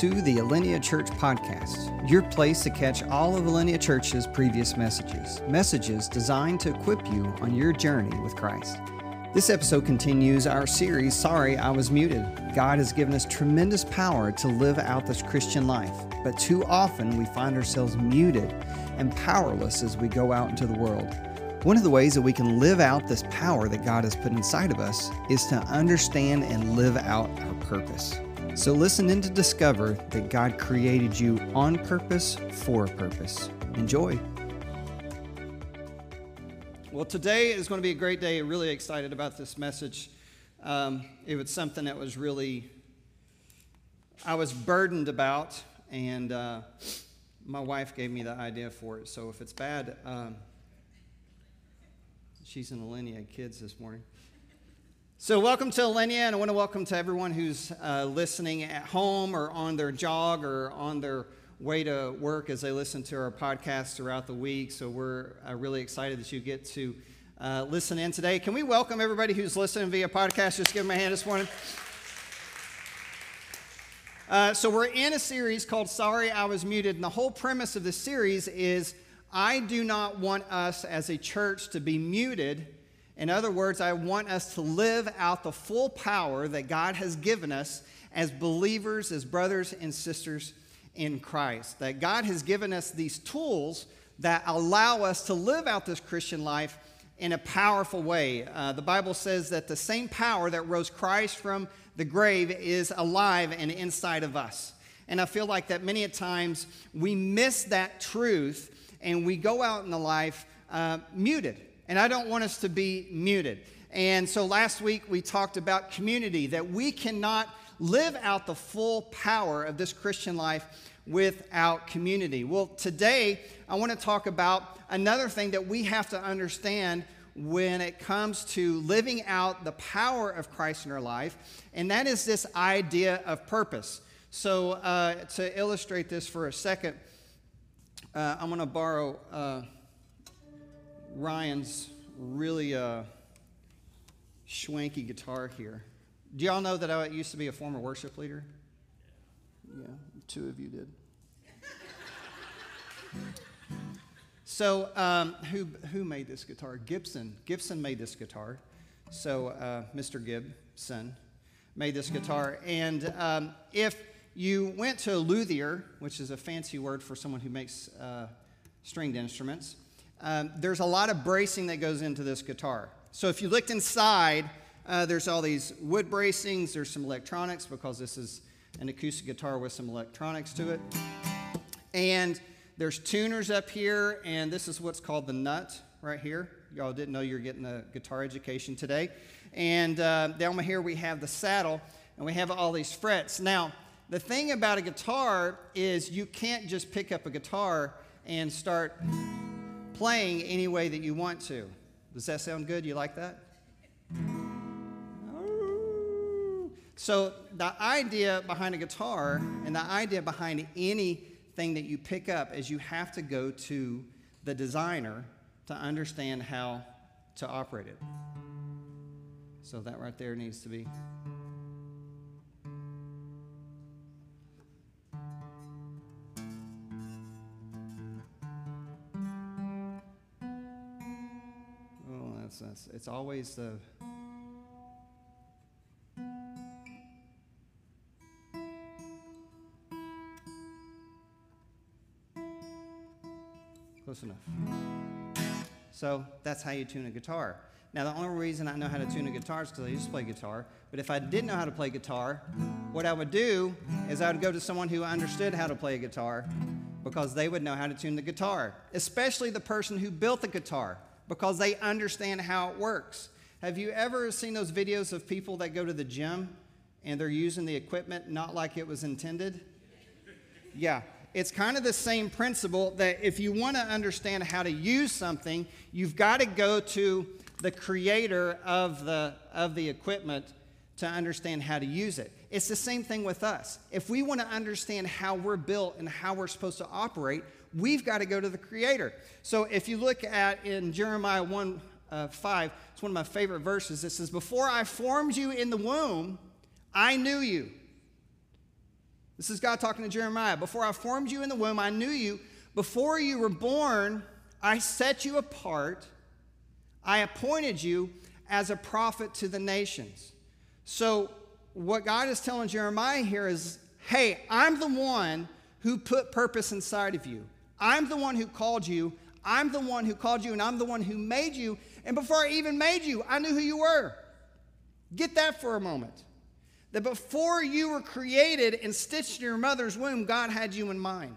to the Alinea Church Podcast, your place to catch all of Alinea Church's previous messages, messages designed to equip you on your journey with Christ. This episode continues our series, Sorry I Was Muted. God has given us tremendous power to live out this Christian life, but too often we find ourselves muted and powerless as we go out into the world. One of the ways that we can live out this power that God has put inside of us is to understand and live out our purpose. So listen in to discover that God created you on purpose for a purpose. Enjoy. Well, today is going to be a great day. Really excited about this message. Um, it was something that was really, I was burdened about, and uh, my wife gave me the idea for it. So if it's bad, um, she's in the Alinea kids this morning. So, welcome to Alinea, and I want to welcome to everyone who's uh, listening at home or on their jog or on their way to work as they listen to our podcast throughout the week. So, we're uh, really excited that you get to uh, listen in today. Can we welcome everybody who's listening via podcast? Just give them a hand this morning. Uh, so, we're in a series called Sorry I Was Muted, and the whole premise of this series is I do not want us as a church to be muted in other words, I want us to live out the full power that God has given us as believers, as brothers and sisters in Christ. That God has given us these tools that allow us to live out this Christian life in a powerful way. Uh, the Bible says that the same power that rose Christ from the grave is alive and inside of us. And I feel like that many a times we miss that truth and we go out in the life uh, muted and I don't want us to be muted. And so last week we talked about community, that we cannot live out the full power of this Christian life without community. Well, today I want to talk about another thing that we have to understand when it comes to living out the power of Christ in our life, and that is this idea of purpose. So, uh, to illustrate this for a second, uh, I'm going to borrow. Uh, Ryan's really uh, schwanky guitar here. Do y'all know that I used to be a former worship leader? Yeah, two of you did. so, um, who, who made this guitar? Gibson. Gibson made this guitar. So, uh, Mr. Gibson made this guitar. And um, if you went to luthier, which is a fancy word for someone who makes uh, stringed instruments, um, there's a lot of bracing that goes into this guitar. So if you looked inside, uh, there's all these wood bracings, there's some electronics because this is an acoustic guitar with some electronics to it. And there's tuners up here, and this is what's called the nut right here. Y'all didn't know you were getting a guitar education today. And uh, down here we have the saddle, and we have all these frets. Now, the thing about a guitar is you can't just pick up a guitar and start playing any way that you want to. Does that sound good? You like that? So, the idea behind a guitar and the idea behind anything that you pick up is you have to go to the designer to understand how to operate it. So, that right there needs to be It's always the close enough. So that's how you tune a guitar. Now, the only reason I know how to tune a guitar is because I used to play guitar. But if I didn't know how to play guitar, what I would do is I would go to someone who understood how to play a guitar because they would know how to tune the guitar, especially the person who built the guitar because they understand how it works. Have you ever seen those videos of people that go to the gym and they're using the equipment not like it was intended? Yeah, it's kind of the same principle that if you want to understand how to use something, you've got to go to the creator of the, of the equipment to understand how to use it. It's the same thing with us. If we want to understand how we're built and how we're supposed to operate, we've got to go to the Creator. So if you look at in Jeremiah 1 uh, 5, it's one of my favorite verses. It says, Before I formed you in the womb, I knew you. This is God talking to Jeremiah. Before I formed you in the womb, I knew you. Before you were born, I set you apart. I appointed you as a prophet to the nations. So, what God is telling Jeremiah here is hey, I'm the one who put purpose inside of you. I'm the one who called you. I'm the one who called you, and I'm the one who made you. And before I even made you, I knew who you were. Get that for a moment. That before you were created and stitched in your mother's womb, God had you in mind.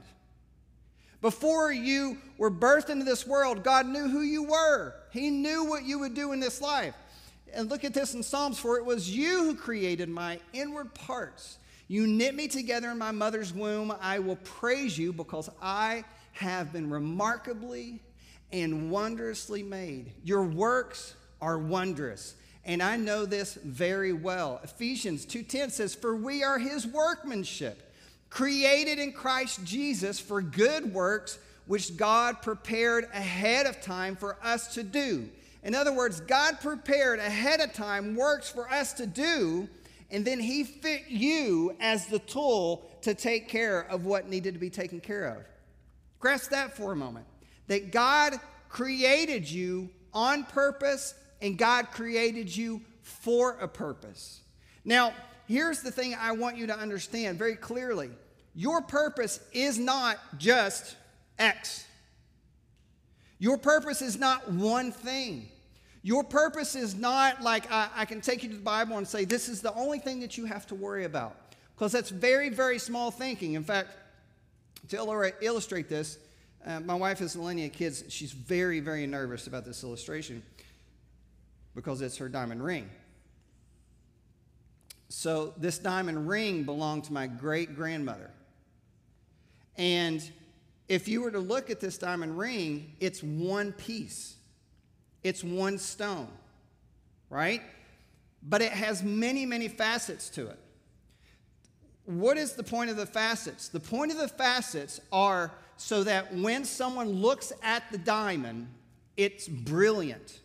Before you were birthed into this world, God knew who you were. He knew what you would do in this life. And look at this in Psalms, for it was you who created my inward parts. You knit me together in my mother's womb. I will praise you because I have been remarkably and wondrously made. Your works are wondrous, and I know this very well. Ephesians 2:10 says, "For we are his workmanship." created in Christ Jesus for good works which God prepared ahead of time for us to do. In other words, God prepared ahead of time works for us to do, and then He fit you as the tool to take care of what needed to be taken care of. Grasp that for a moment. That God created you on purpose, and God created you for a purpose. Now, here's the thing I want you to understand very clearly your purpose is not just X. Your purpose is not one thing. Your purpose is not like I, I, can take you to the Bible and say, this is the only thing that you have to worry about. Because that's very, very small thinking. In fact, to illustrate this, uh, my wife has Alinea kids. She's very, very nervous about this illustration because it's her diamond ring. So, this diamond ring belonged to my great grandmother. And if you were to look at this diamond ring, it's one piece, it's one stone, right? But it has many, many facets to it. What is the point of the facets? The point of the facets are so that when someone looks at the diamond, it's brilliant,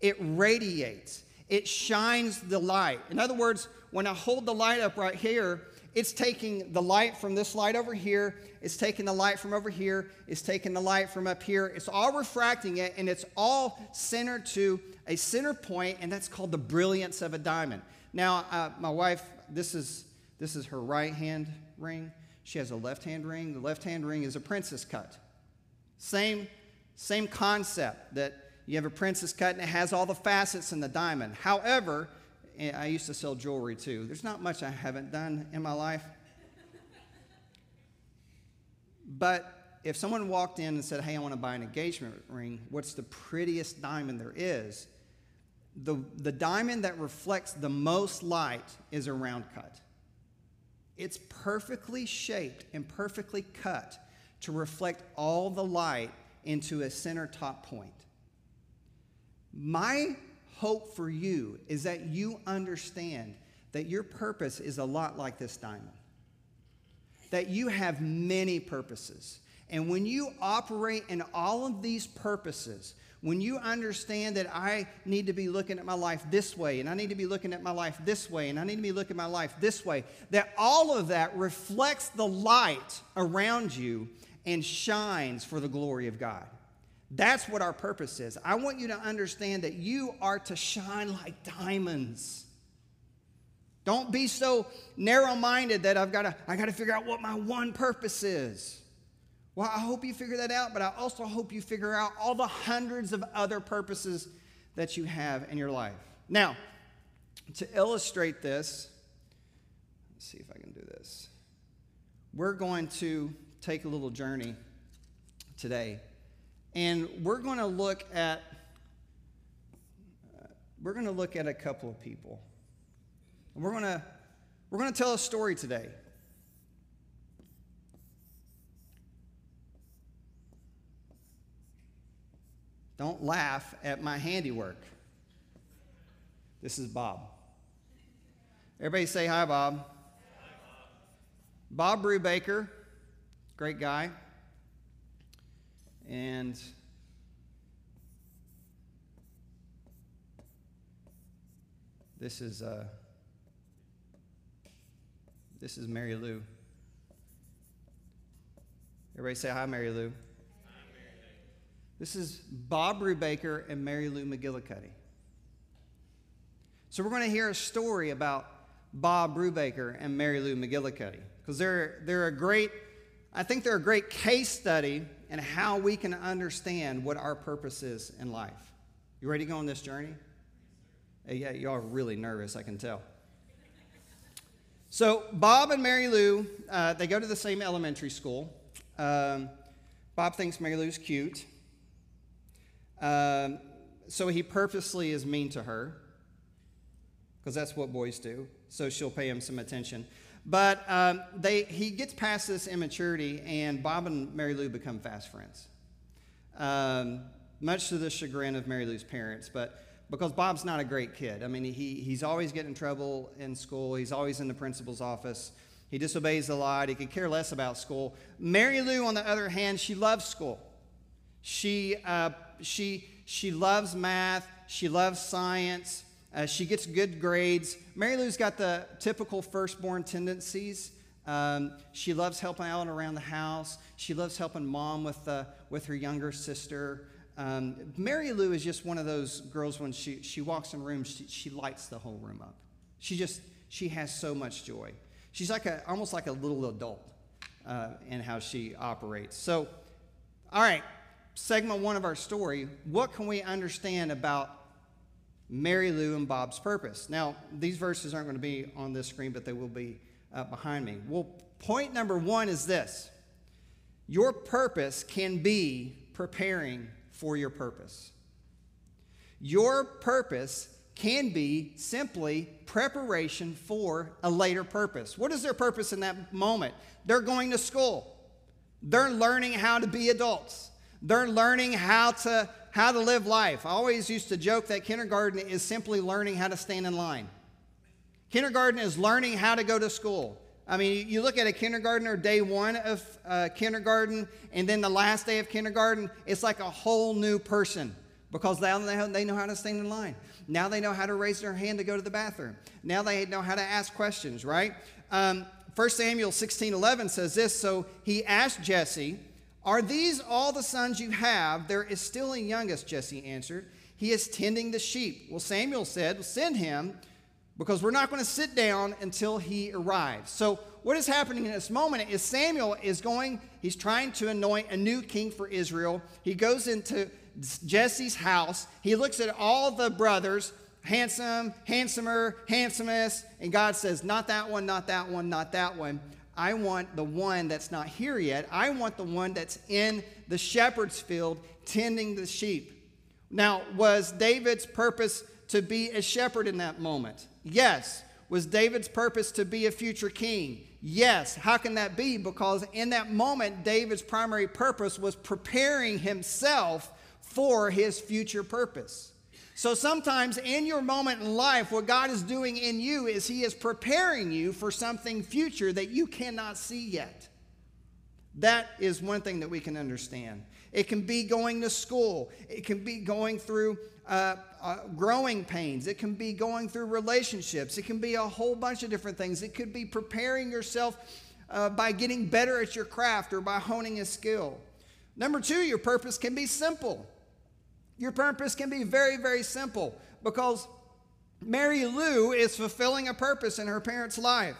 it radiates, it shines the light. In other words, when I hold the light up right here, it's taking the light from this light over here, it's taking the light from over here, it's taking the light from up here. It's all refracting it, and it's all centered to a center point, and that's called the brilliance of a diamond. Now, uh, my wife, this is, this is her right hand ring. She has a left hand ring. The left hand ring is a princess cut. Same, same concept that you have a princess cut and it has all the facets in the diamond. However, eh, I used to sell jewelry too. There's not much I haven't done in my life. But if someone walked in and said, Hey, I want to buy an engagement ring, what's the prettiest diamond there is? The, the diamond that reflects the most light is a round cut. It's perfectly shaped and perfectly cut to reflect all the light into a center top point. My hope for you is that you understand that your purpose is a lot like this diamond. That you have many purposes. And when you operate in all of these purposes, when you understand that I need to be looking at my life this way, and I need to be looking at my life this way, and I need to be looking at my life this way, that all of that reflects the light around you and shines for the glory of God. That's what our purpose is. I want you to understand that you are to shine like diamonds. Don't be so narrow minded that I've got to, I got to figure out what my one purpose is. Well, I hope you figure that out, but I also hope you figure out all the hundreds of other purposes that you have in your life. Now, to illustrate this, let's see if I can do this. We're going to take a little journey today and we're going to look at uh, we're going to look at a couple of people. And we're going to we're going to tell a story today. Don't laugh at my handiwork. This is Bob. Everybody say hi, Bob. Hi, Bob. Bob Brubaker, great guy. And this is uh, this is Mary Lou. Everybody say hi, Mary Lou. This is Bob Brubaker and Mary Lou McGillicuddy. So we're going to hear a story about Bob Brubaker and Mary Lou McGillicuddy because they're, they're a great, I think they're a great case study in how we can understand what our purpose is in life. You ready to go on this journey? Yeah, y'all are really nervous, I can tell. So Bob and Mary Lou, uh, they go to the same elementary school. Um, Bob thinks Mary Lou's cute. Um, so he purposely is mean to her because that's what boys do. So she'll pay him some attention. But um, they, he gets past this immaturity, and Bob and Mary Lou become fast friends. Um, much to the chagrin of Mary Lou's parents, but because Bob's not a great kid. I mean, he, he's always getting in trouble in school, he's always in the principal's office. He disobeys a lot. He could care less about school. Mary Lou, on the other hand, she loves school. She, uh, she, she loves math. She loves science. Uh, she gets good grades. Mary Lou's got the typical firstborn tendencies. Um, she loves helping out around the house. She loves helping mom with, uh, with her younger sister. Um, Mary Lou is just one of those girls when she, she walks in a room, she, she lights the whole room up. She just, she has so much joy. She's like a, almost like a little adult uh, in how she operates. So, all right, segment one of our story. What can we understand about Mary Lou and Bob's purpose? Now, these verses aren't going to be on this screen, but they will be uh, behind me. Well, point number one is this your purpose can be preparing for your purpose. Your purpose can be simply preparation for a later purpose. What is their purpose in that moment? They're going to school. They're learning how to be adults. They're learning how to how to live life. I always used to joke that kindergarten is simply learning how to stand in line. Kindergarten is learning how to go to school. I mean, you look at a kindergartner, day one of uh, kindergarten, and then the last day of kindergarten, it's like a whole new person because now they know how to stand in line. Now they know how to raise their hand to go to the bathroom. Now they know how to ask questions, right? Um, 1 Samuel 16 11 says this So he asked Jesse, Are these all the sons you have? There is still a youngest, Jesse answered. He is tending the sheep. Well, Samuel said, well, Send him because we're not going to sit down until he arrives. So, what is happening in this moment is Samuel is going, he's trying to anoint a new king for Israel. He goes into Jesse's house. He looks at all the brothers, handsome, handsomer, handsomest, and God says, Not that one, not that one, not that one. I want the one that's not here yet. I want the one that's in the shepherd's field tending the sheep. Now, was David's purpose to be a shepherd in that moment? Yes. Was David's purpose to be a future king? Yes. How can that be? Because in that moment, David's primary purpose was preparing himself for his future purpose. So sometimes in your moment in life, what God is doing in you is he is preparing you for something future that you cannot see yet. That is one thing that we can understand. It can be going to school. It can be going through uh, uh, growing pains. It can be going through relationships. It can be a whole bunch of different things. It could be preparing yourself uh, by getting better at your craft or by honing a skill. Number two, your purpose can be simple. Your purpose can be very, very simple because Mary Lou is fulfilling a purpose in her parents' life.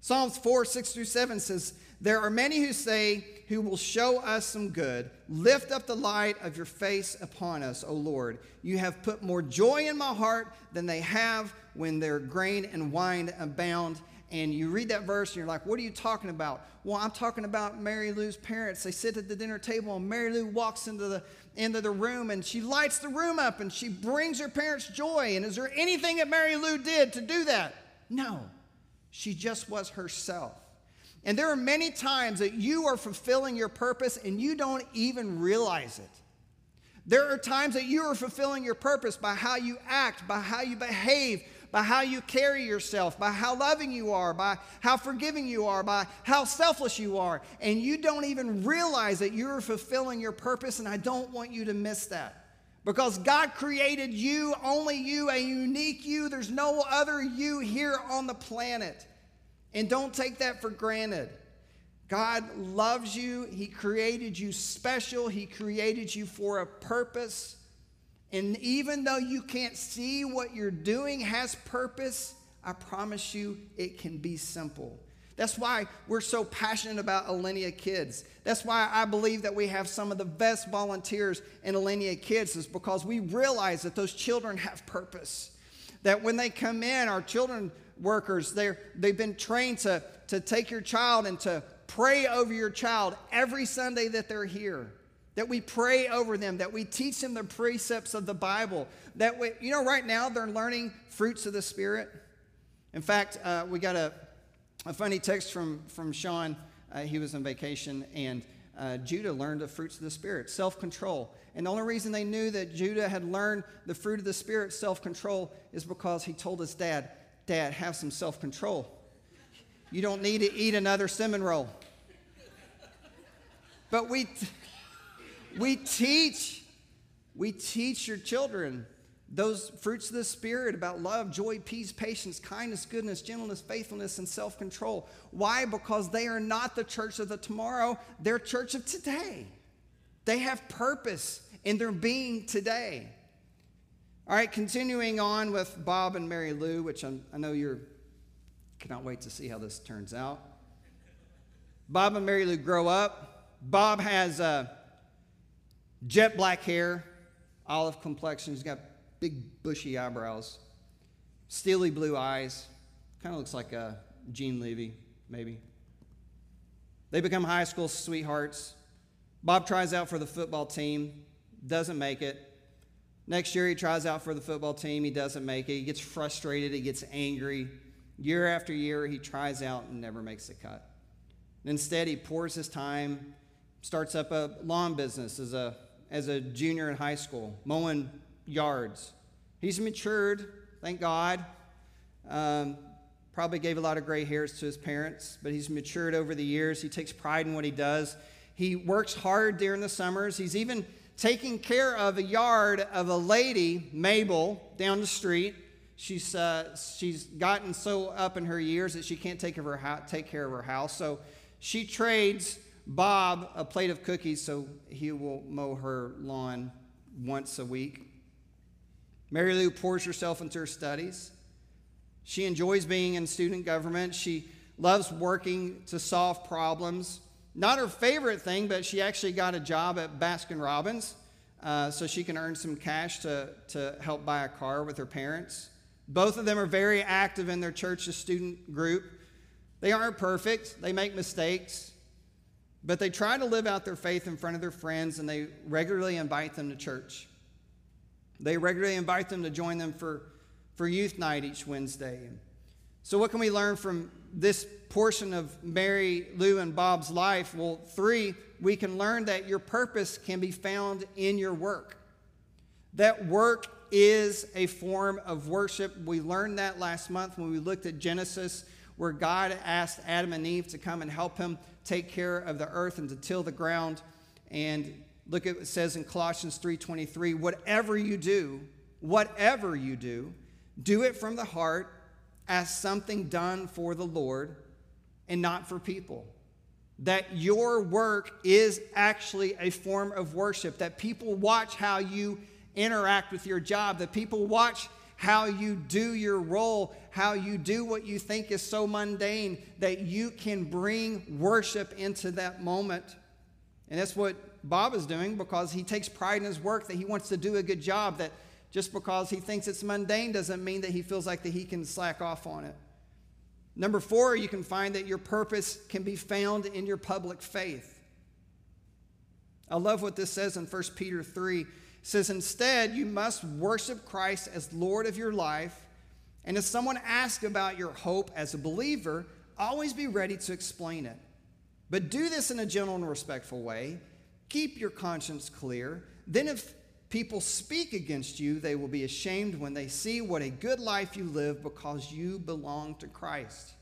Psalms 4, 6 through 7 says, There are many who say, Who will show us some good. Lift up the light of your face upon us, O Lord. You have put more joy in my heart than they have when their grain and wine abound. And you read that verse and you're like, What are you talking about? Well, I'm talking about Mary Lou's parents. They sit at the dinner table and Mary Lou walks into the into the room and she lights the room up and she brings her parents joy. And is there anything that Mary Lou did to do that? No. She just was herself. And there are many times that you are fulfilling your purpose and you don't even realize it. There are times that you are fulfilling your purpose by how you act, by how you behave, by how you carry yourself, by how loving you are, by how forgiving you are, by how selfless you are. And you don't even realize that you're fulfilling your purpose, and I don't want you to miss that. Because God created you, only you, a unique you. There's no other you here on the planet. And don't take that for granted. God loves you. He created you special. He created you for a purpose. And even though you can't see what you're doing has purpose, I promise you it can be simple. That's why we're so passionate about Alinea Kids. That's why I believe that we have some of the best volunteers in Alinea Kids, is because we realize that those children have purpose. That when they come in, our children workers, they're, they've been trained to, to take your child and to pray over your child every Sunday that they're here. That we pray over them, that we teach them the precepts of the Bible. That we, you know, right now they're learning fruits of the Spirit. In fact, uh, we got a a funny text from, from Sean. Uh, he was on vacation, and uh, Judah learned the fruits of the Spirit, self control. And the only reason they knew that Judah had learned the fruit of the Spirit, self control, is because he told his dad, Dad, have some self control. You don't need to eat another cinnamon roll. But we, we teach, we teach your children those fruits of the Spirit about love, joy, peace, patience, kindness, goodness, gentleness, faithfulness, and self control. Why? Because they are not the church of the tomorrow, they're church of today. They have purpose in their being today. All right, continuing on with Bob and Mary Lou, which I'm, i know you're cannot wait to see how this turns out. Bob and Mary Lou grow up. Bob has uh, jet black hair, olive complexion. He's got big bushy eyebrows, steely blue eyes. Kind of looks like a Gene Levy, maybe. They become high school sweethearts. Bob tries out for the football team, doesn't make it. Next year, he tries out for the football team, he doesn't make it. He gets frustrated, he gets angry. Year after year, he tries out and never makes the cut. Instead, he pours his time, starts up a lawn business as a, as a junior in high school, mowing yards. He's matured, thank God. Um, probably gave a lot of gray hairs to his parents, but he's matured over the years. He takes pride in what he does. He works hard during the summers. He's even taking care of a yard of a lady, Mabel, down the street. She's, uh, she's gotten so up in her years that she can't take, of her ho- take care of her house. So she trades Bob a plate of cookies so he will mow her lawn once a week. Mary Lou pours herself into her studies. She enjoys being in student government. She loves working to solve problems. Not her favorite thing, but she actually got a job at Baskin Robbins uh, so she can earn some cash to, to help buy a car with her parents. Both of them are very active in their church's student group. They aren't perfect, they make mistakes, but they try to live out their faith in front of their friends and they regularly invite them to church. They regularly invite them to join them for, for youth night each Wednesday. So, what can we learn from this portion of Mary, Lou, and Bob's life? Well, three, we can learn that your purpose can be found in your work. That work is a form of worship. We learned that last month when we looked at Genesis, where God asked Adam and Eve to come and help him take care of the earth and to till the ground. And Look at what it says in Colossians 3:23, whatever you do, whatever you do, do it from the heart as something done for the Lord and not for people. That your work is actually a form of worship, that people watch how you interact with your job, that people watch how you do your role, how you do what you think is so mundane, that you can bring worship into that moment. And that's what Bob is doing because he takes pride in his work, that he wants to do a good job, that just because he thinks it's mundane doesn't mean that he feels like that he can slack off on it. Number four, you can find that your purpose can be found in your public faith. I love what this says in 1 Peter 3. Says, Instead, you must worship Christ as Lord of your life. And if someone asks about your hope as a believer, always be ready to explain it. But do this in a gentle and respectful way Keep your conscience clear. Then, if people speak against you, they will be ashamed when they see what a good life you live because you belong to Christ.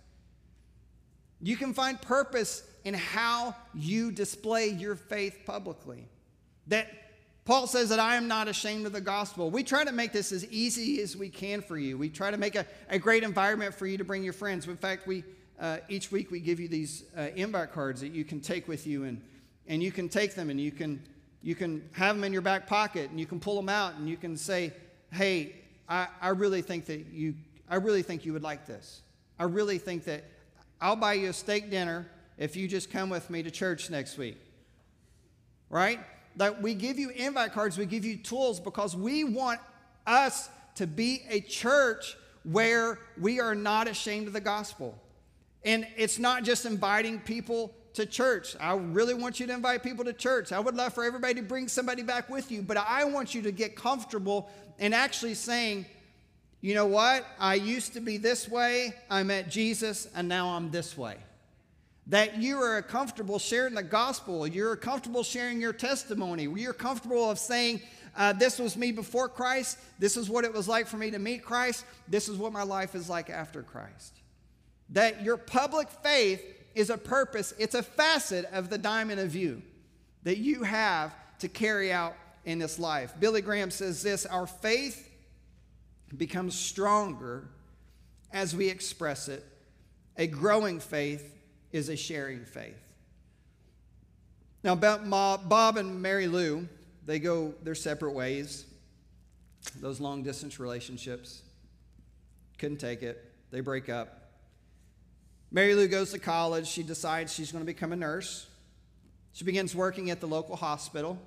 You can find purpose in how you display your faith publicly. That Paul says that I am not ashamed of the gospel. We try to make this as easy as we can for you. We try to make a, a great environment for you to bring your friends. In fact, we uh, each week we give you these uh, invite cards that you can take with you, and, and you can take them and you can, you can have them in your back pocket and you can pull them out and you can say, hey, I, I really think that you, I really think you would like this. I really think that I'll buy you a steak dinner if you just come with me to church next week. Right? That we give you invite cards, we give you tools because we want us to be a church where we are not ashamed of the gospel. And it's not just inviting people to church. I really want you to invite people to church. I would love for everybody to bring somebody back with you, but I want you to get comfortable and actually saying, you know what? I used to be this way, I met Jesus, and now I'm this way. That you are comfortable sharing the gospel, you're comfortable sharing your testimony, you're comfortable of saying, uh, This was me before Christ, this is what it was like for me to meet Christ, this is what my life is like after Christ. That your public faith is a purpose, it's a facet of the diamond of you that you have to carry out in this life. Billy Graham says this Our faith becomes stronger as we express it. A growing faith is a sharing faith. Now, about Bob and Mary Lou, they go their separate ways. Those long distance relationships couldn't take it. They break up. Mary Lou goes to college. She decides she's going to become a nurse. She begins working at the local hospital.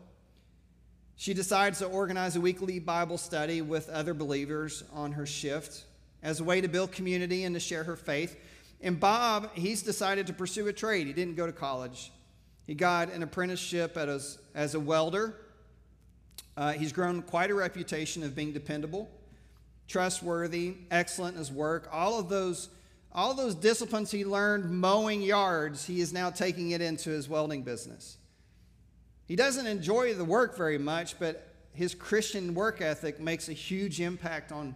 She decides to organize a weekly Bible study with other believers on her shift as a way to build community and to share her faith. And Bob, he's decided to pursue a trade. He didn't go to college. He got an apprenticeship as, as a welder. Uh, he's grown quite a reputation of being dependable, trustworthy, excellent in his work. All of those all those disciplines he learned mowing yards, he is now taking it into his welding business. He doesn't enjoy the work very much, but his Christian work ethic makes a huge impact on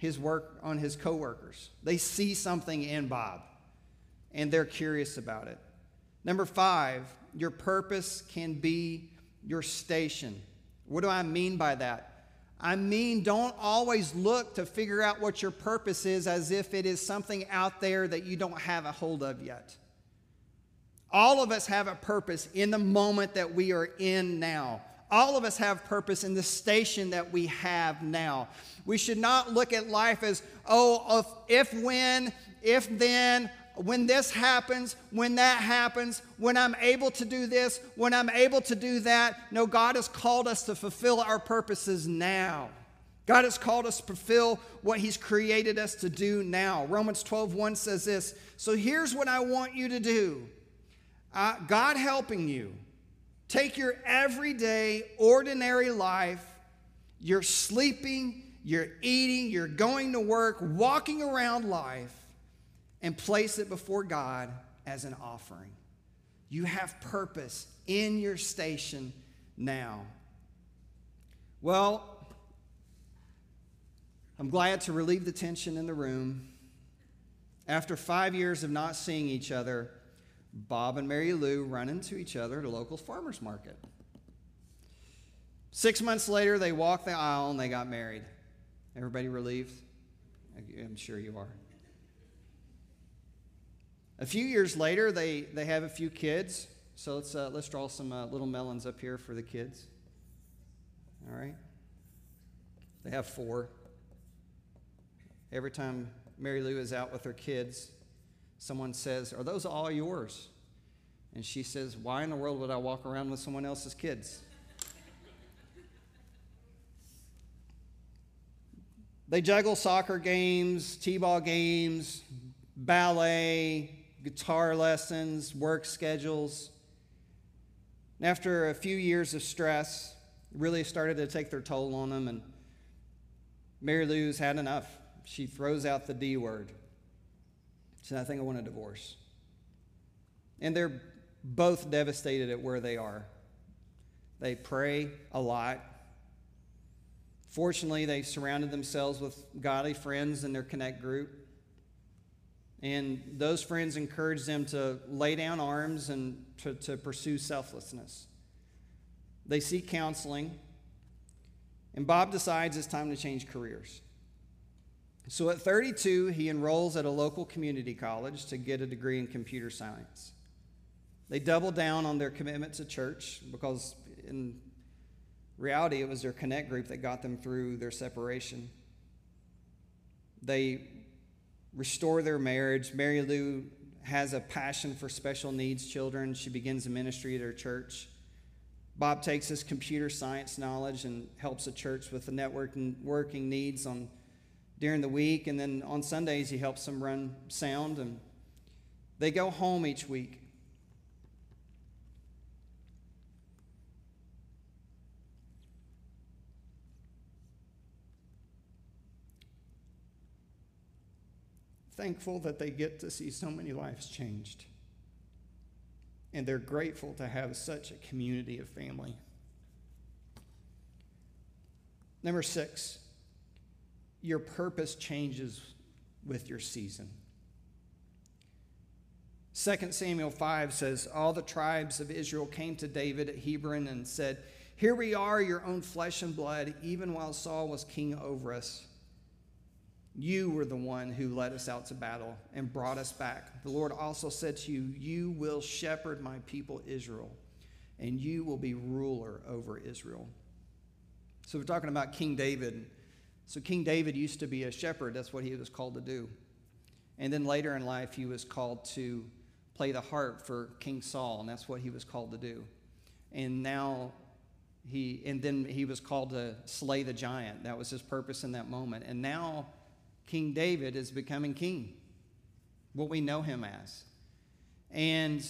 his work on his coworkers. They see something in Bob and they're curious about it. Number 5, your purpose can be your station. What do I mean by that? I mean, don't always look to figure out what your purpose is as if it is something out there that you don't have a hold of yet. All of us have a purpose in the moment that we are in now. All of us have purpose in the station that we have now. We should not look at life as, oh, if, if when, if then, when this happens, when that happens, when I'm able to do this, when I'm able to do that. No, God has called us to fulfill our purposes now. God has called us to fulfill what He's created us to do now. Romans 12, 1 says this. So here's what I want you to do uh, God helping you. Take your everyday, ordinary life. You're sleeping, you're eating, you're going to work, walking around life and place it before God as an offering. You have purpose in your station now. Well, I'm glad to relieve the tension in the room. After five years of not seeing each other, Bob and Mary Lou run into each other at a local farmer's market. Six months later, they walked the aisle and they got married. Everybody relieved? I'm sure you are. A few years later, they, they have a few kids. So let's, uh, let's draw some uh, little melons up here for the kids. All right? They have four. Every time Mary Lou is out with her kids, someone says, Are those all yours? And she says, Why in the world would I walk around with someone else's kids? they juggle soccer games, t ball games, ballet, guitar lessons, work schedules. And after a few years of stress, really started to take their toll on them, and Mary Lou's had enough. She throws out the D word. Said, I think I want a divorce. And they're both devastated at where they are. They pray a lot. Fortunately, they've surrounded themselves with godly friends in their connect group. And those friends encourage them to lay down arms and to, to pursue selflessness. They seek counseling, and Bob decides it's time to change careers. So at 32, he enrolls at a local community college to get a degree in computer science. They double down on their commitment to church because, in reality, it was their connect group that got them through their separation. They restore their marriage. Mary Lou has a passion for special needs children. She begins a ministry at her church. Bob takes his computer science knowledge and helps the church with the networking working needs on during the week, and then on Sundays he helps them run sound. And they go home each week. Thankful that they get to see so many lives changed. And they're grateful to have such a community of family. Number six, your purpose changes with your season. 2 Samuel 5 says, All the tribes of Israel came to David at Hebron and said, Here we are, your own flesh and blood, even while Saul was king over us. You were the one who led us out to battle and brought us back. The Lord also said to you, You will shepherd my people Israel, and you will be ruler over Israel. So we're talking about King David. So King David used to be a shepherd, that's what he was called to do. And then later in life, he was called to play the harp for King Saul, and that's what he was called to do. And now he, and then he was called to slay the giant. That was his purpose in that moment. And now King David is becoming king, what we know him as. And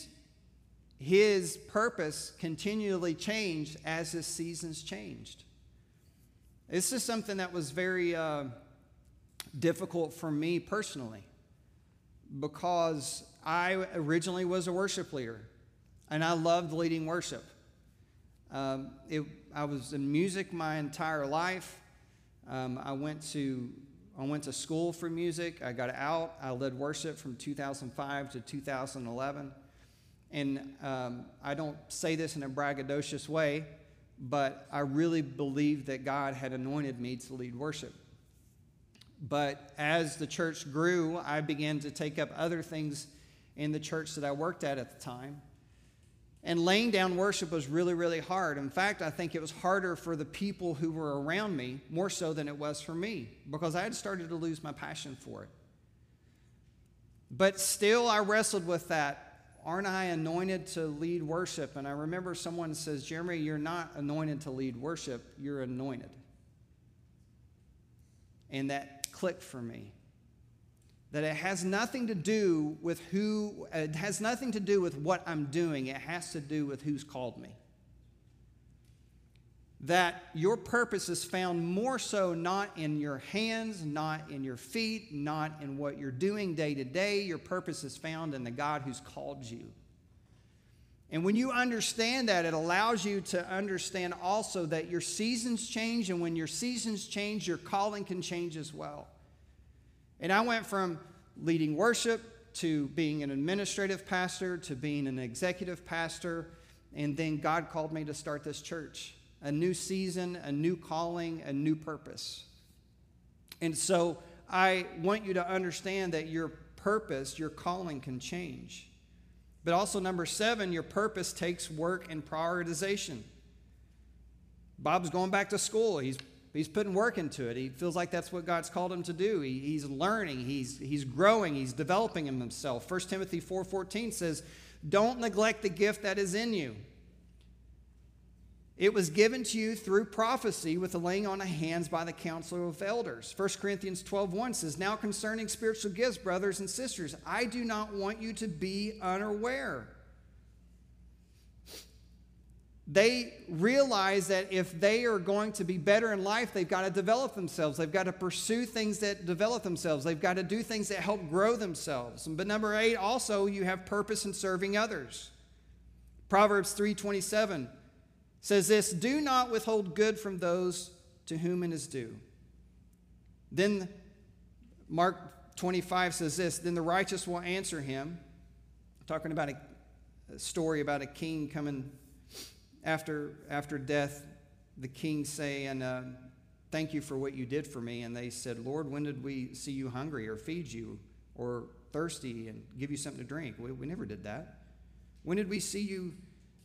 his purpose continually changed as his seasons changed. This is something that was very uh, difficult for me personally because I originally was a worship leader and I loved leading worship. Um, it, I was in music my entire life. Um, I went to I went to school for music. I got out. I led worship from 2005 to 2011. And um, I don't say this in a braggadocious way, but I really believed that God had anointed me to lead worship. But as the church grew, I began to take up other things in the church that I worked at at the time. And laying down worship was really, really hard. In fact, I think it was harder for the people who were around me more so than it was for me because I had started to lose my passion for it. But still, I wrestled with that aren't I anointed to lead worship? And I remember someone says, Jeremy, you're not anointed to lead worship, you're anointed. And that clicked for me. That it has nothing to do with who, it has nothing to do with what I'm doing, it has to do with who's called me. That your purpose is found more so not in your hands, not in your feet, not in what you're doing day to day. Your purpose is found in the God who's called you. And when you understand that, it allows you to understand also that your seasons change, and when your seasons change, your calling can change as well. And I went from leading worship to being an administrative pastor to being an executive pastor, and then God called me to start this church a new season, a new calling, a new purpose. And so I want you to understand that your purpose, your calling can change. But also, number seven, your purpose takes work and prioritization. Bob's going back to school. He's, he's putting work into it. He feels like that's what God's called him to do. He, he's learning, he's, he's growing, he's developing himself. 1 Timothy 4.14 says, don't neglect the gift that is in you. It was given to you through prophecy with the laying on of hands by the council of elders. 1 Corinthians 12:1 says, "Now concerning spiritual gifts, brothers and sisters, I do not want you to be unaware." They realize that if they are going to be better in life, they've got to develop themselves. They've got to pursue things that develop themselves. They've got to do things that help grow themselves. But number 8 also you have purpose in serving others. Proverbs 3:27 says this Do not withhold good from those to whom it is due. Then Mark 25 says this Then the righteous will answer him, talking about a, a story about a king coming after, after death. The king saying, uh, thank you for what you did for me. And they said, Lord, when did we see you hungry or feed you or thirsty and give you something to drink? We, we never did that. When did we see you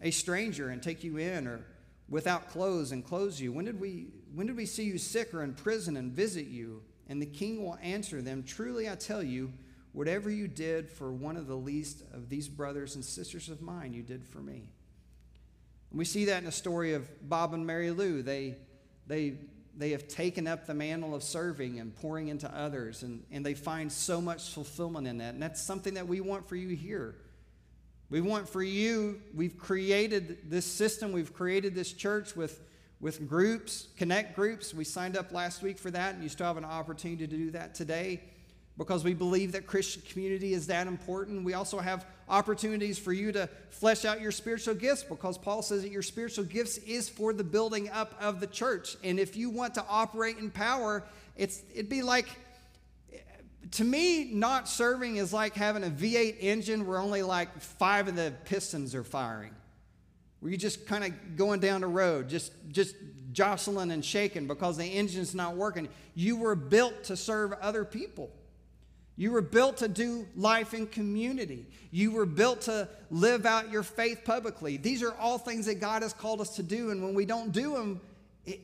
a stranger and take you in or without clothes and clothe you? When did we, when did we see you sick or in prison and visit you? And the king will answer them, Truly I tell you, whatever you did for one of the least of these brothers and sisters of mine, you did for me. And we see that in the story of Bob and Mary Lou. They, they they have taken up the mantle of serving and pouring into others, and, and they find so much fulfillment in that. And that's something that we want for you here. We want for you, we've created this system, we've created this church with, with groups, connect groups. We signed up last week for that, and you still have an opportunity to do that today because we believe that Christian community is that important. We also have opportunities for you to flesh out your spiritual gifts because Paul says that your spiritual gifts is for the building up of the church. And if you want to operate in power, it's it'd be like to me, not serving is like having a V8 engine where only like five of the pistons are firing. Where you're just kind of going down the road, just just jostling and shaking because the engine's not working. You were built to serve other people. You were built to do life in community. You were built to live out your faith publicly. These are all things that God has called us to do, and when we don't do them, it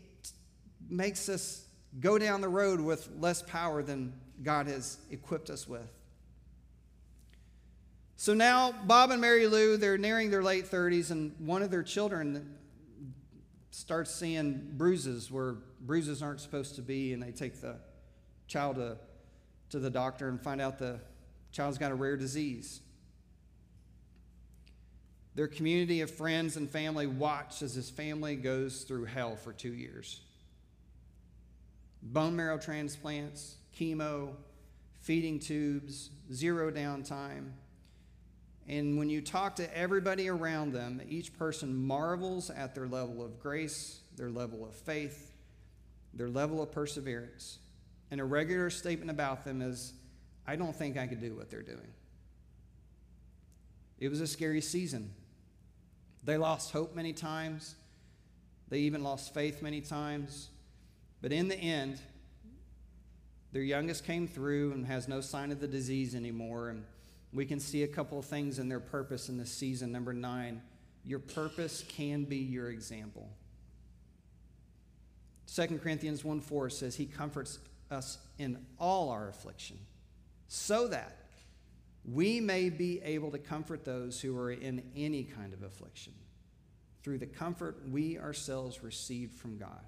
makes us go down the road with less power than God has equipped us with. So now, Bob and Mary Lou, they're nearing their late 30s, and one of their children starts seeing bruises where bruises aren't supposed to be, and they take the child to to the doctor and find out the child's got a rare disease. Their community of friends and family watch as his family goes through hell for two years. Bone marrow transplants, chemo, feeding tubes, zero downtime. And when you talk to everybody around them, each person marvels at their level of grace, their level of faith, their level of perseverance. And a regular statement about them is, I don't think I could do what they're doing. It was a scary season. They lost hope many times. They even lost faith many times. But in the end, their youngest came through and has no sign of the disease anymore. And we can see a couple of things in their purpose in this season. Number nine, your purpose can be your example. 2 Corinthians 1 4 says, He comforts us in all our affliction, so that we may be able to comfort those who are in any kind of affliction through the comfort we ourselves received from God.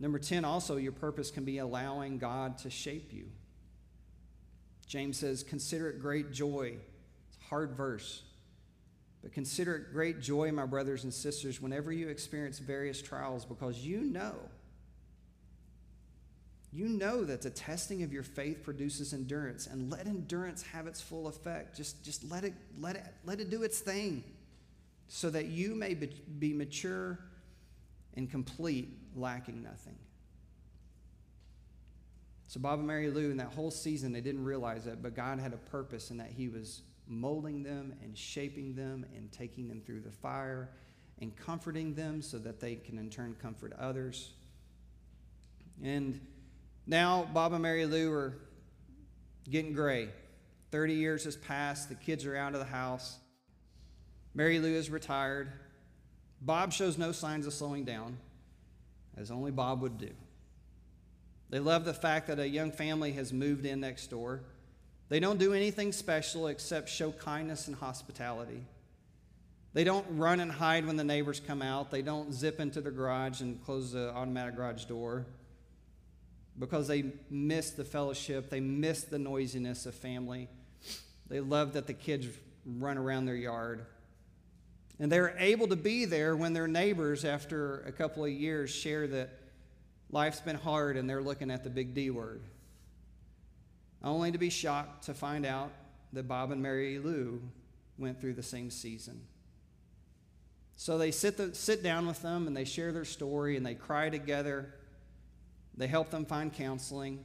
Number 10, also, your purpose can be allowing God to shape you. James says, Consider it great joy. It's a hard verse. But consider it great joy, my brothers and sisters, whenever you experience various trials, because you know you know that the testing of your faith produces endurance, and let endurance have its full effect. Just, just let, it, let, it, let it do its thing so that you may be mature and complete, lacking nothing. So, Bob and Mary Lou, in that whole season, they didn't realize it, but God had a purpose in that He was molding them and shaping them and taking them through the fire and comforting them so that they can in turn comfort others. And now, Bob and Mary Lou are getting gray. 30 years has passed. The kids are out of the house. Mary Lou is retired. Bob shows no signs of slowing down, as only Bob would do. They love the fact that a young family has moved in next door. They don't do anything special except show kindness and hospitality. They don't run and hide when the neighbors come out. They don't zip into the garage and close the automatic garage door because they miss the fellowship, they miss the noisiness of family. They love that the kids run around their yard. And they're able to be there when their neighbors, after a couple of years, share that life's been hard and they're looking at the big D word. Only to be shocked to find out that Bob and Mary Lou went through the same season. So they sit, the, sit down with them and they share their story and they cry together they help them find counseling.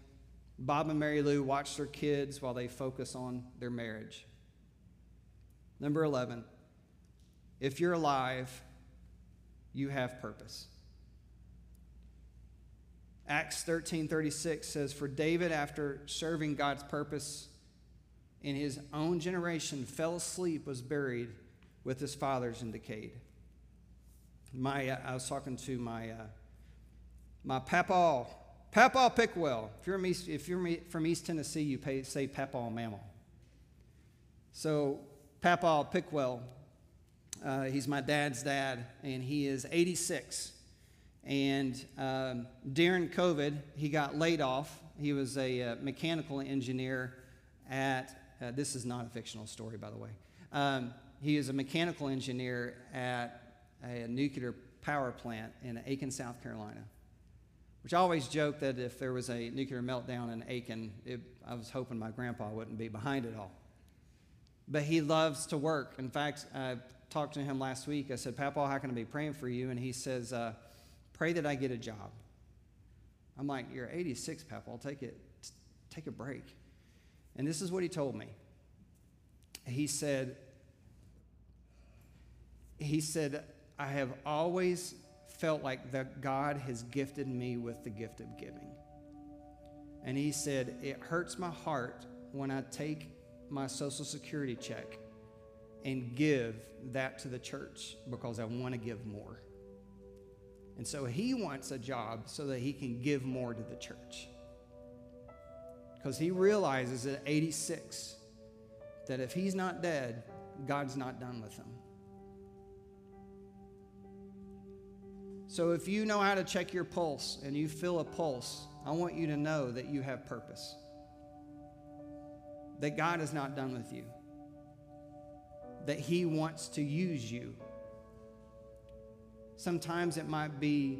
Bob and Mary Lou watch their kids while they focus on their marriage. Number 11, if you're alive, you have purpose. Acts 13 36 says, For David, after serving God's purpose in his own generation, fell asleep, was buried with his fathers in decayed. My, uh, I was talking to my, uh, my papa, Papa Pickwell. If you're, East, if you're from East Tennessee, you pay, say Papa Mammal. So, Papa Pickwell, uh, he's my dad's dad, and he is 86. And um, during COVID, he got laid off. He was a uh, mechanical engineer at, uh, this is not a fictional story, by the way. Um, he is a mechanical engineer at a nuclear power plant in Aiken, South Carolina. Which I always joke that if there was a nuclear meltdown in Aiken, it, I was hoping my grandpa wouldn't be behind it all. But he loves to work. In fact, I talked to him last week. I said, Papa, how can I be praying for you? And he says, uh, Pray that I get a job. I'm like, You're 86, Papa. I'll take it. Take a break. And this is what he told me. He said, he said, I have always felt like that God has gifted me with the gift of giving. And he said, It hurts my heart when I take my Social Security check and give that to the church because I want to give more. And so he wants a job so that he can give more to the church. Because he realizes at 86 that if he's not dead, God's not done with him. So if you know how to check your pulse and you feel a pulse, I want you to know that you have purpose. That God is not done with you. That He wants to use you. Sometimes it might be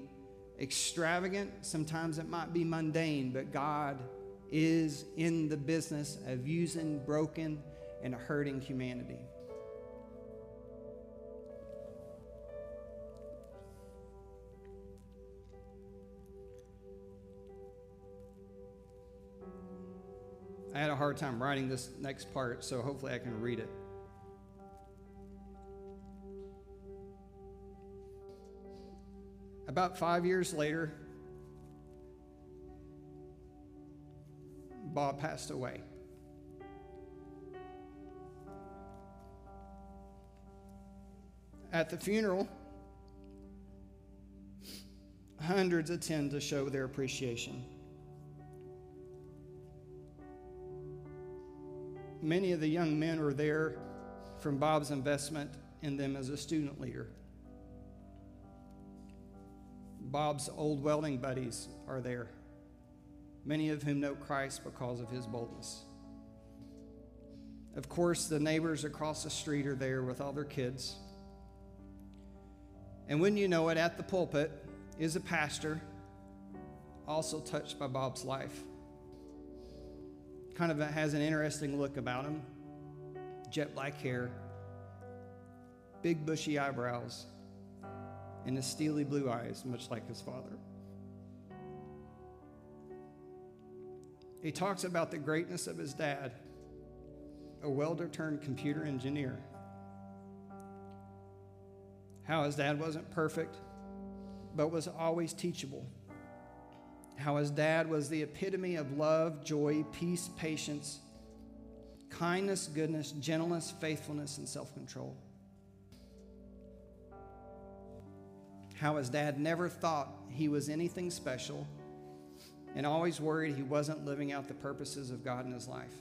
extravagant, sometimes it might be mundane, but God is in the business of using broken and hurting humanity. I had a hard time writing this next part, so hopefully I can read it. About five years later, Bob passed away. At the funeral, hundreds attend to show their appreciation. Many of the young men are there from Bob's investment in them as a student leader. Bob's old welding buddies are there, many of whom know Christ because of his boldness. Of course, the neighbors across the street are there with all their kids. And when you know it, at the pulpit is a pastor also touched by Bob's life. Kind of has an interesting look about him. Jet black hair, big bushy eyebrows, and his steely blue eyes, much like his father. He talks about the greatness of his dad, a welder turned computer engineer. How his dad wasn't perfect, but was always teachable how his dad was the epitome of love, joy, peace, patience, kindness, goodness, gentleness, faithfulness, and self control. How his dad never thought he was anything special and always worried he wasn't living out the purposes of God in his life.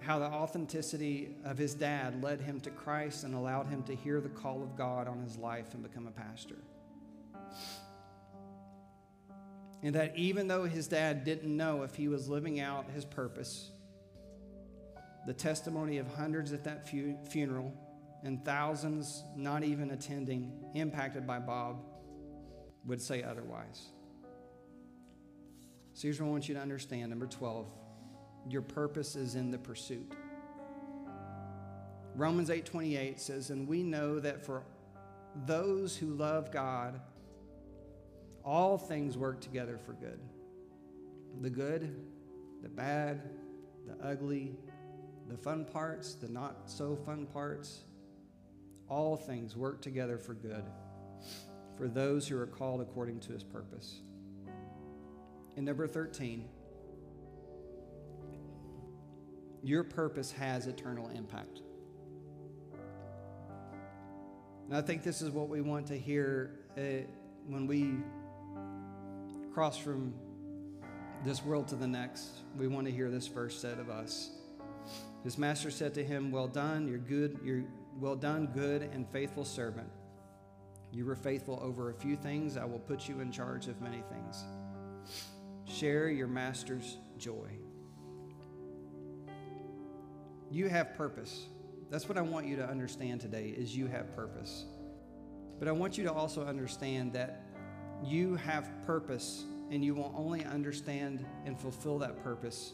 How the authenticity of his dad led him to Christ and allowed him to hear the call of God on his life and become a pastor and that even though his dad didn't know if he was living out his purpose, the testimony of hundreds at that fu- funeral and thousands not even attending, impacted by Bob, would say otherwise. So here's what I want you to understand. Number 12, your purpose is in the pursuit. Romans 8:28 says, "And we know that for those who love God, all things work together for good. The good, the bad, the ugly, the fun parts, the not so fun parts, all things work together for good for those who are called according to his purpose. And number 13, your purpose has eternal impact. And I think this is what we want to hear uh, when we cross from this world to the next. We want to hear this verse said of us. His master said to him, Well done, you're good, you're well done, good and faithful servant. You were faithful over a few things, I will put you in charge of many things. Share your master's joy. You have purpose. That's what I want you to understand today is you have purpose. But I want you to also understand that you have purpose and you will only understand and fulfill that purpose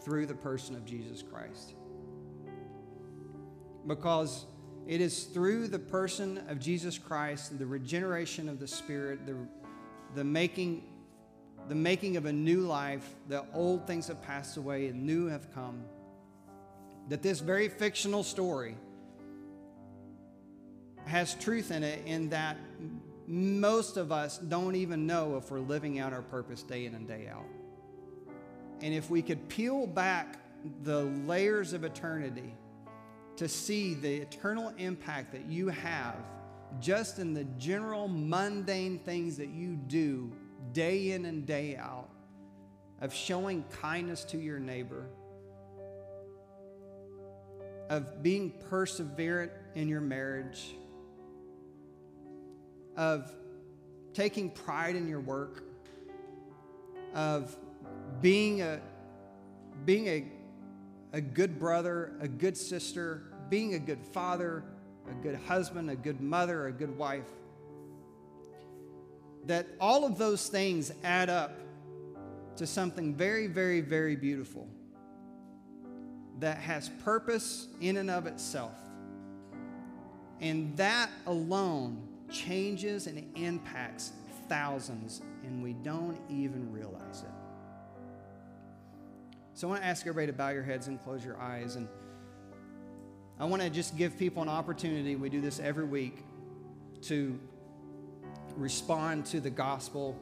through the person of Jesus Christ. Because it is through the person of Jesus Christ, the regeneration of the Spirit, the, the making the making of a new life, the old things have passed away and new have come. That this very fictional story has truth in it, in that most of us don't even know if we're living out our purpose day in and day out. And if we could peel back the layers of eternity to see the eternal impact that you have just in the general mundane things that you do day in and day out, of showing kindness to your neighbor, of being perseverant in your marriage of taking pride in your work, of being a being a, a good brother, a good sister, being a good father, a good husband, a good mother, a good wife. That all of those things add up to something very, very, very beautiful that has purpose in and of itself. And that alone changes and impacts thousands, and we don't even realize it. So I want to ask everybody to bow your heads and close your eyes. And I want to just give people an opportunity. We do this every week to respond to the gospel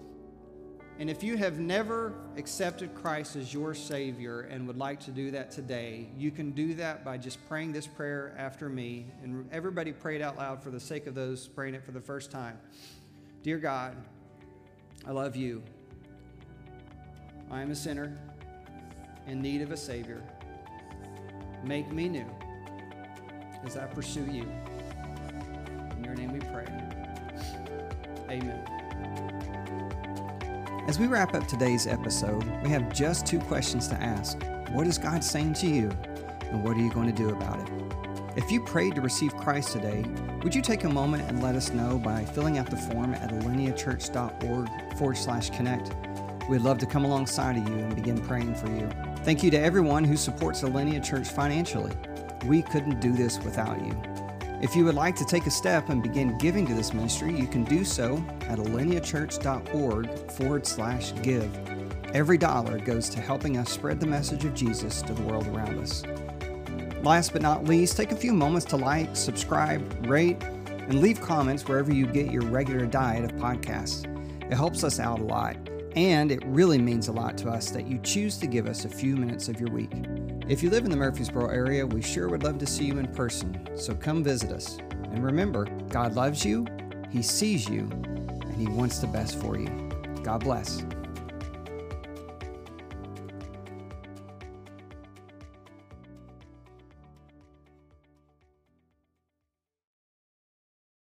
and if you have never accepted Christ as your Savior and would like to do that today, you can do that by just praying this prayer after me. And everybody pray it out loud for the sake of those praying it for the first time. Dear God, I love you. I am a sinner in need of a Savior. Make me new as I pursue you. In your name we pray. Amen. As we wrap up today's episode, we have just two questions to ask. What is God saying to you? And what are you going to do about it? If you prayed to receive Christ today, would you take a moment and let us know by filling out the form at alineachurch.org forward slash connect? We'd love to come alongside of you and begin praying for you. Thank you to everyone who supports Alinea Church financially. We couldn't do this without you. If you would like to take a step and begin giving to this ministry, you can do so at alineachurch.org forward slash give. Every dollar goes to helping us spread the message of Jesus to the world around us. Last but not least, take a few moments to like, subscribe, rate, and leave comments wherever you get your regular diet of podcasts. It helps us out a lot, and it really means a lot to us that you choose to give us a few minutes of your week. If you live in the Murfreesboro area, we sure would love to see you in person, so come visit us. And remember, God loves you, He sees you, and He wants the best for you. God bless.